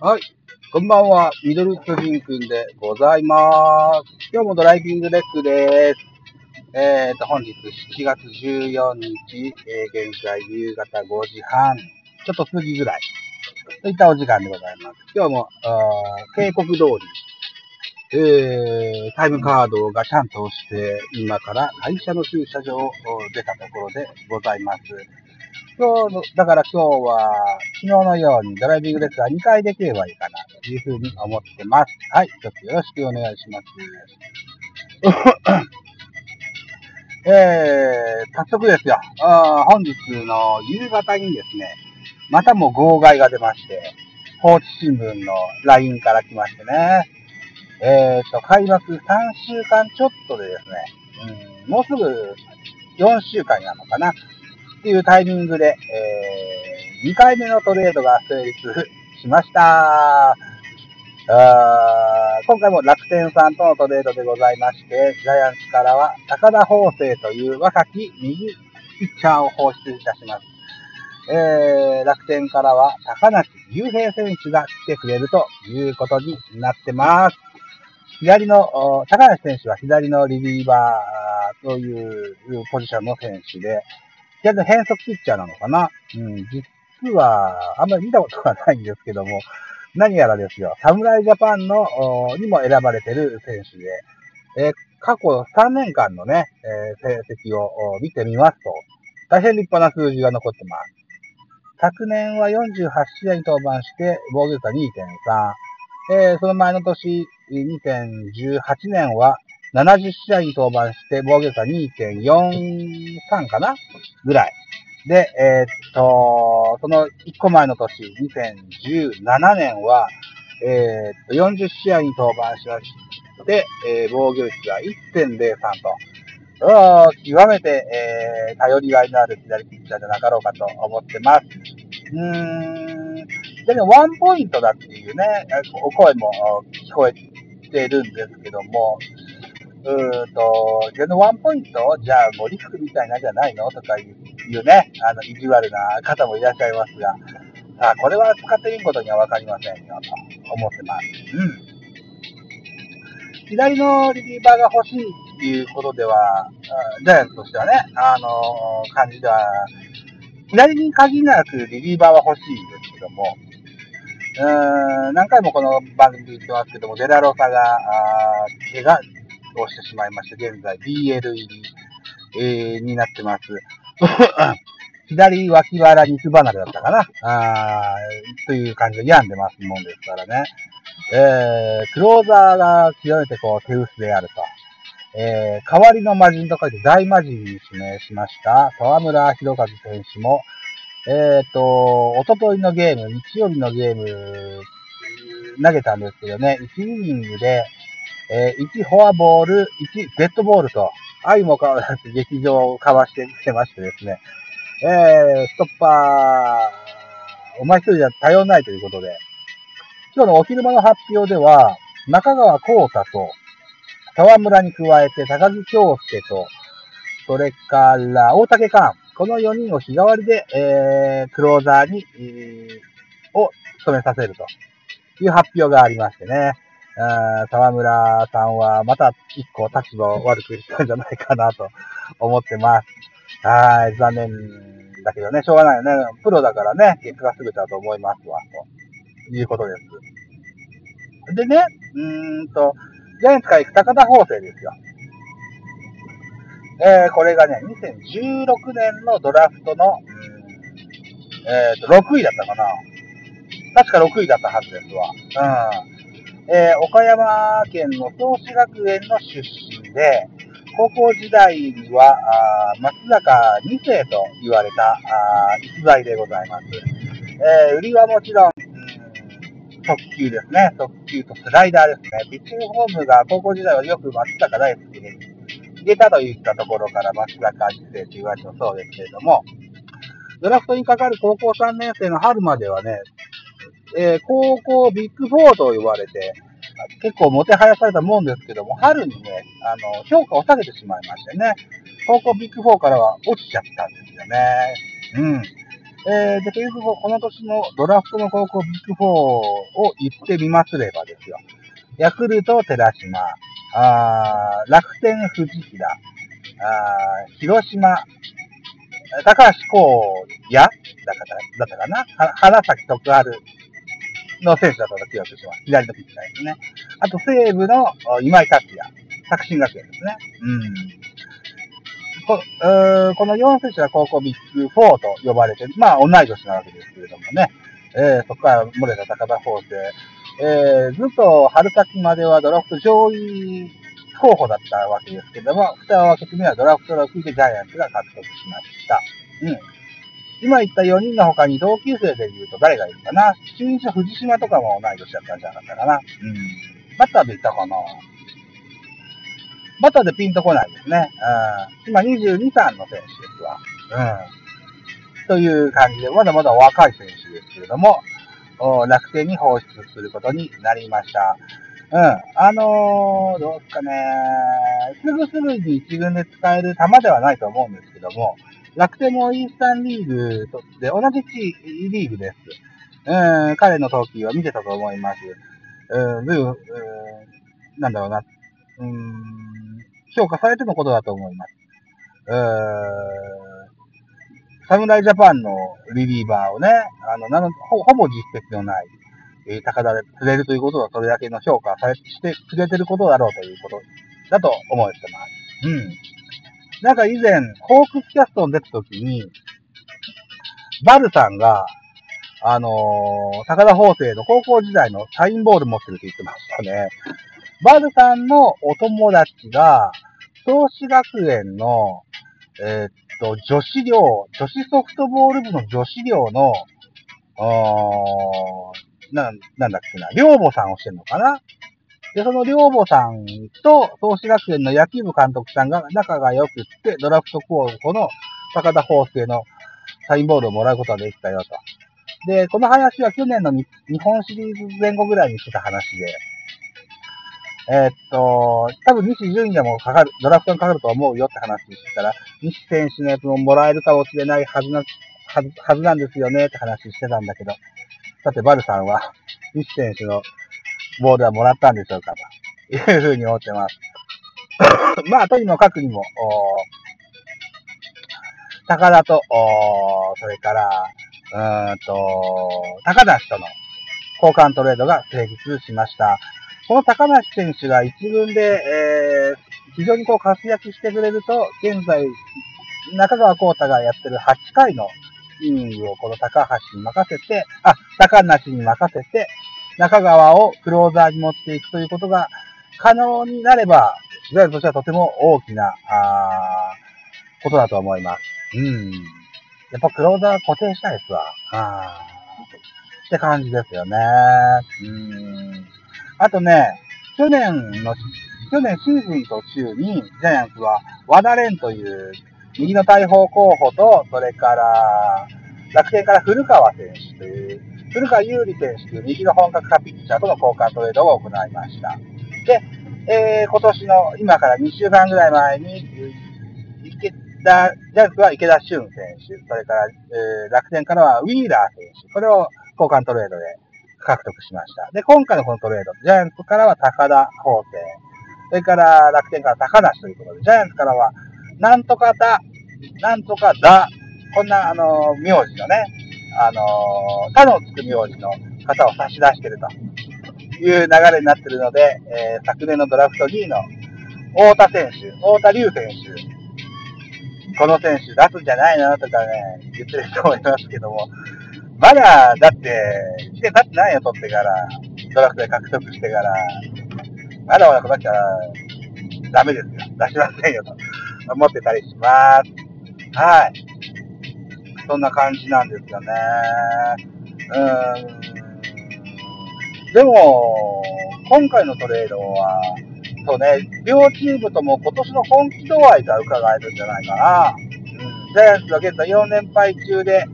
はい。こんばんは。ミドル巨人くんでございます。今日もドライビングレックです。えーと、本日7月14日、えー現在夕方5時半、ちょっと過ぎぐらい、といったお時間でございます。今日も、警告通り、えー、タイムカードがちゃんと押して、今から会社の駐車場を出たところでございます。今日の、だから今日は、昨日のようにドライビングレッスンは2回できればいいかな、というふうに思ってます。はい、一つよろしくお願いします。えー、早速ですよ。あ本日の夕方にですね、またも号外が出まして、高知新聞の LINE から来ましてね、えーと、開幕3週間ちょっとでですね、うん、もうすぐ4週間なのかな、っていうタイミングで、えー、2回目のトレードが成立しました。あー今回も楽天さんとのトレードでございまして、ジャイアンツからは高田法生という若き右ピッチャーを放出いたします。えー、楽天からは高梨雄平選手が来てくれるということになってます。左の、高梨選手は左のリリーバーというポジションの選手で、左の変則ピッチャーなのかな？うん、実は、あんまり見たことがないんですけども、何やらですよ、侍ジャパンのにも選ばれてる選手で、えー過去3年間のね、えー成績を見てみますと、大変立派な数字が残ってます。昨年は48試合に登板して、防御率は2.3。えーその前の年、2018年は70試合に登板して、防御率は2.43かなぐらい。で、えーっと、その1個前の年、2017年は、えーっと、40試合に登板しまして、えー防御率が1.03と、極めて、えー頼りがいのある左ピッチャーじゃなかろうかと思ってます。うーん、でね、ワンポイントだっていうね、お声も聞こえてるんですけども、ーんと、でのワンポイント？じゃあ、もうリスクみたいなんじゃないの？とかいうね、あの、意地悪な方もいらっしゃいますが、あこれは使ってみることにはわかりませんよ、と思ってます。うん。左のリリーバーが欲しいっていうことでは、ジャイアンツとしてはね、あの感じでは、左に限らずリリーバーは欲しいんですけども、うーん、何回もこの番組で言ってますけども、デラロサが、あ怪我をしてしまいまして、現在 BL 入り、えーになってます。左脇腹肉離れだったかなあーという感じで病んでますもんですからね。えー、クローザーが極めてこう手薄であると。えー、代わりの魔人と書いて大魔人に指名しました沢村博和選手も、えっ、と、おとといのゲーム、日曜日のゲーム、投げたんですけどね、1イニングで、えー1フォアボール、1デッドボールと、相も変わらず劇場をかわしてきてましてですね、えー、ストッパー、お前一人じゃ頼んないということで、今日のお昼間の発表では、中川幸太と、沢村に加えて高木京介と、それから大竹寛、この4人を日替わりで、えー、クローザーに、えーを務めさせるという発表がありましてね。あ沢村さんはまた一個立場を悪くしたんじゃないかなと思ってます。はい、残念だけどね、しょうがないよね。プロだからね、結果が全てだと思いますわ、ということです。でね、うーんと、ジャイアンツから行く高田法生ですよ。えー、これがね、2016年のドラフトの、えーと、6位だったかな。確か6位だったはずですわ。うん。えー岡山県の創志学園の出身で、高校時代には、あ松坂2世と言われた、あ逸材でございます。えー売りはもちろん、うん速球ですね。速球とスライダーですね。ピッチングフォームが高校時代はよく松坂大好きに入れたといったところから松坂2世と言われたそうですけれども、ドラフトにかかる高校3年生の春まではね、えー高校ビッグ4と呼ばれて、結構もてはやされたもんですけども、春にね、あの、評価を下げてしまいましてね、高校ビッグ4からは落ちちゃったんですよね。うん。えー、で、結局、この年のドラフトの高校ビッグ4を言ってみますればですよ。ヤクルト、寺島、あ楽天、藤平、あ広島、高橋光也だっただったかな花咲徳治の選手だったと記憶します。左のピッチャーですね。あと、西武の今井達也、作新学園ですね。うん。ここの4選手は高校ビッグ4と呼ばれて、まあ同い年なわけですけれどもね、えー、そこから漏れた高田法政、えー、ずっと春先まではドラフト上位候補だったわけですけども、蓋を開けてみればドラフト6位でジャイアンツが獲得しました。うん。今言った4人の他に同級生で言うと誰がいるかな？中日の藤島とかも同い年だったんじゃなかったかな？うん。バッターでいたかな？バッターでピンとこないですね。うん。今22、3の選手ですわ。うん。という感じで、まだまだ若い選手ですけれども、楽天に放出することになりました。うん。あのー、どうですかね。すぐすぐに一軍で使える球ではないと思うんですけども、楽天もイースタンリーグとで同じリーグです。うん、彼の投球は見てたと思います。うん、ずいぶん、なんだろうな。うん、評価されてのことだと思います。うー、侍ジャパンのリリーバーをね、あの、なのほほぼ実績のない、えー、高田で釣れるということは、それだけの評価されしてくれてることだろうということだと思ってます。うん。なんか以前、ホークスキャストに出た時に、バルさんが、あのー、高田法政の高校時代のサインボール持ってるって言ってましたね。バルさんのお友達が、創志学園の、えー、っと、女子寮、女子ソフトボール部の女子寮の、あな、なんだっけな、寮母さんをしてるのかな？で、その寮母さんと、創志学園の野球部監督さんが仲が良くって、ドラフト候補の高田法生のサインボールをもらうことができたよと。で、この話は去年の日本シリーズ前後ぐらいにしてた話で、えー、っと、多分西純也もかかる、ドラフトにかかると思うよって話してたら、西選手のやつももらえるかもしれないはずな、はずはずなんですよねって話してたんだけど、さて、バルさんは、西選手のボールはもらったんでしょうかというふうに思ってます。まあ、とにもかくにも、高田と、それから、うんと、高梨との交換トレードが成立しました。この高梨選手が一軍で、えー、非常にこう活躍してくれると、現在、中川幸太がやってる8回のイニングをこの高橋に任せて、あ、高梨に任せて、中川をクローザーに持っていくということが可能になれば、ジャイアンツとしてはとても大きな、あことだと思います。うん。やっぱクローザー固定したいですわ。あって感じですよね。うん。あとね、去年の、去年シーズン途中に、ジャイアンツは、和田蓮という右の大砲候補と、それから、楽天から古川選手という、古川優里選手という右の本格派ピッチャーとの交換トレードを行いました。で、えー、今年の、今から2週間ぐらい前に、池田、ジャイアンツは池田俊選手、それから、えー、楽天からはウィーラー選手、これを交換トレードで獲得しました。で、今回のこのトレード、ジャイアンツからは高田法生、それから楽天から高梨ということで、ジャイアンツからは、なんとかだ、なんとかだ、こんな、あの、名字のね、あのー、他のつく名字の方を差し出してるという流れになってるので、えー、昨年のドラフト2位の太田選手、太田龍選手、この選手出すんじゃないのとかね、言ってる人もいますけども、まだ、だって、1年経ってないよ、取ってから。ドラフトで獲得してから。まだまだこの人は、ダメですよ。出しませんよ、と思ってたりします。はい。そんな感じなんですよね。うーん。でも、今回のトレードは、そうね、両チームとも今年の本気度合いが伺えるんじゃないかな。うん、ジャイアンツは現在4連敗中で、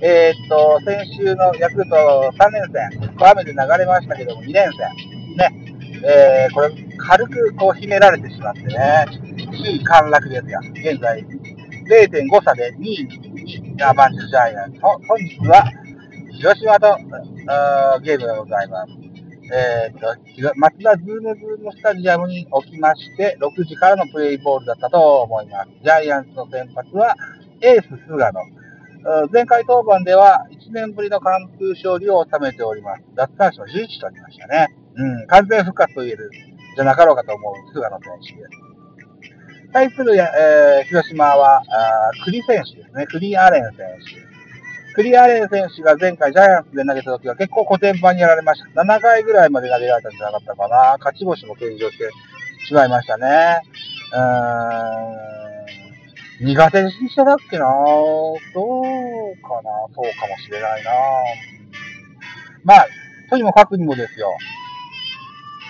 えー、っと、先週のヤクルト3連戦、雨で流れましたけども、2連戦、ね、えー、これ、軽くこう、ひねられてしまってね、首位陥落ですよ。現在、0.5差で2位に我がジャイアンツ。本日は、広島と、ゲームがございます。えー、っと、マツダズームズームスタジアムにおきまして、6時からのプレイボールだったと思います。ジャイアンツの先発は、エース菅野。前回登板では1年ぶりの完封勝利を収めております。奪三振を11とりましたね。うん、完全復活と言える、じゃなかろうかと思う菅野選手です。対する、えー、広島は、あ栗選手ですね。栗アレン選手。栗アレン選手が前回ジャイアンツで投げた時は結構古典版にやられました。7回ぐらいまで投げられたんじゃなかったかな。勝ち星も計上してしまいましたね。うーん。苦手にしてたっけなどうかなそうかもしれないなまあ、とにもかくにもですよ。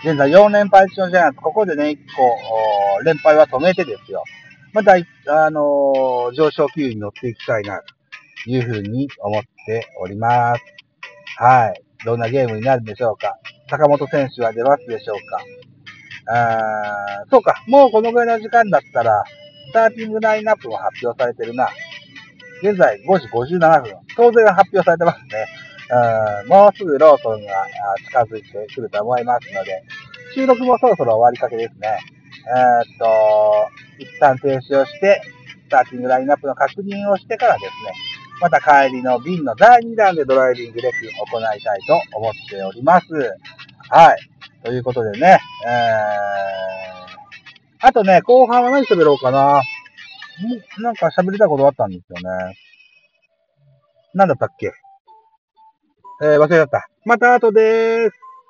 現在4連敗中のジャイアンツ、ここでね、1個、連敗は止めてですよ。また、あのー、上昇気流に乗っていきたいな、というふうに思っております。はい。どんなゲームになるんでしょうか。坂本選手は出ますでしょうか。あーそうか。もうこのぐらいの時間だったら、スターティングラインナップも発表されてるな。現在5時57分。当然発表されてますね。うん、もうすぐローソンが近づいてくると思いますので、収録もそろそろ終わりかけですね。えー、っと、一旦停止をして、スターティングラインナップの確認をしてからですね、また帰りの便の第2弾でドライビングレッスンを行いたいと思っております。はい。ということでね、えー、あとね、後半は何喋ろうかな。なんか喋りたいことあったんですよね。なんだったっけ？えー、忘れちゃった。また後でーす。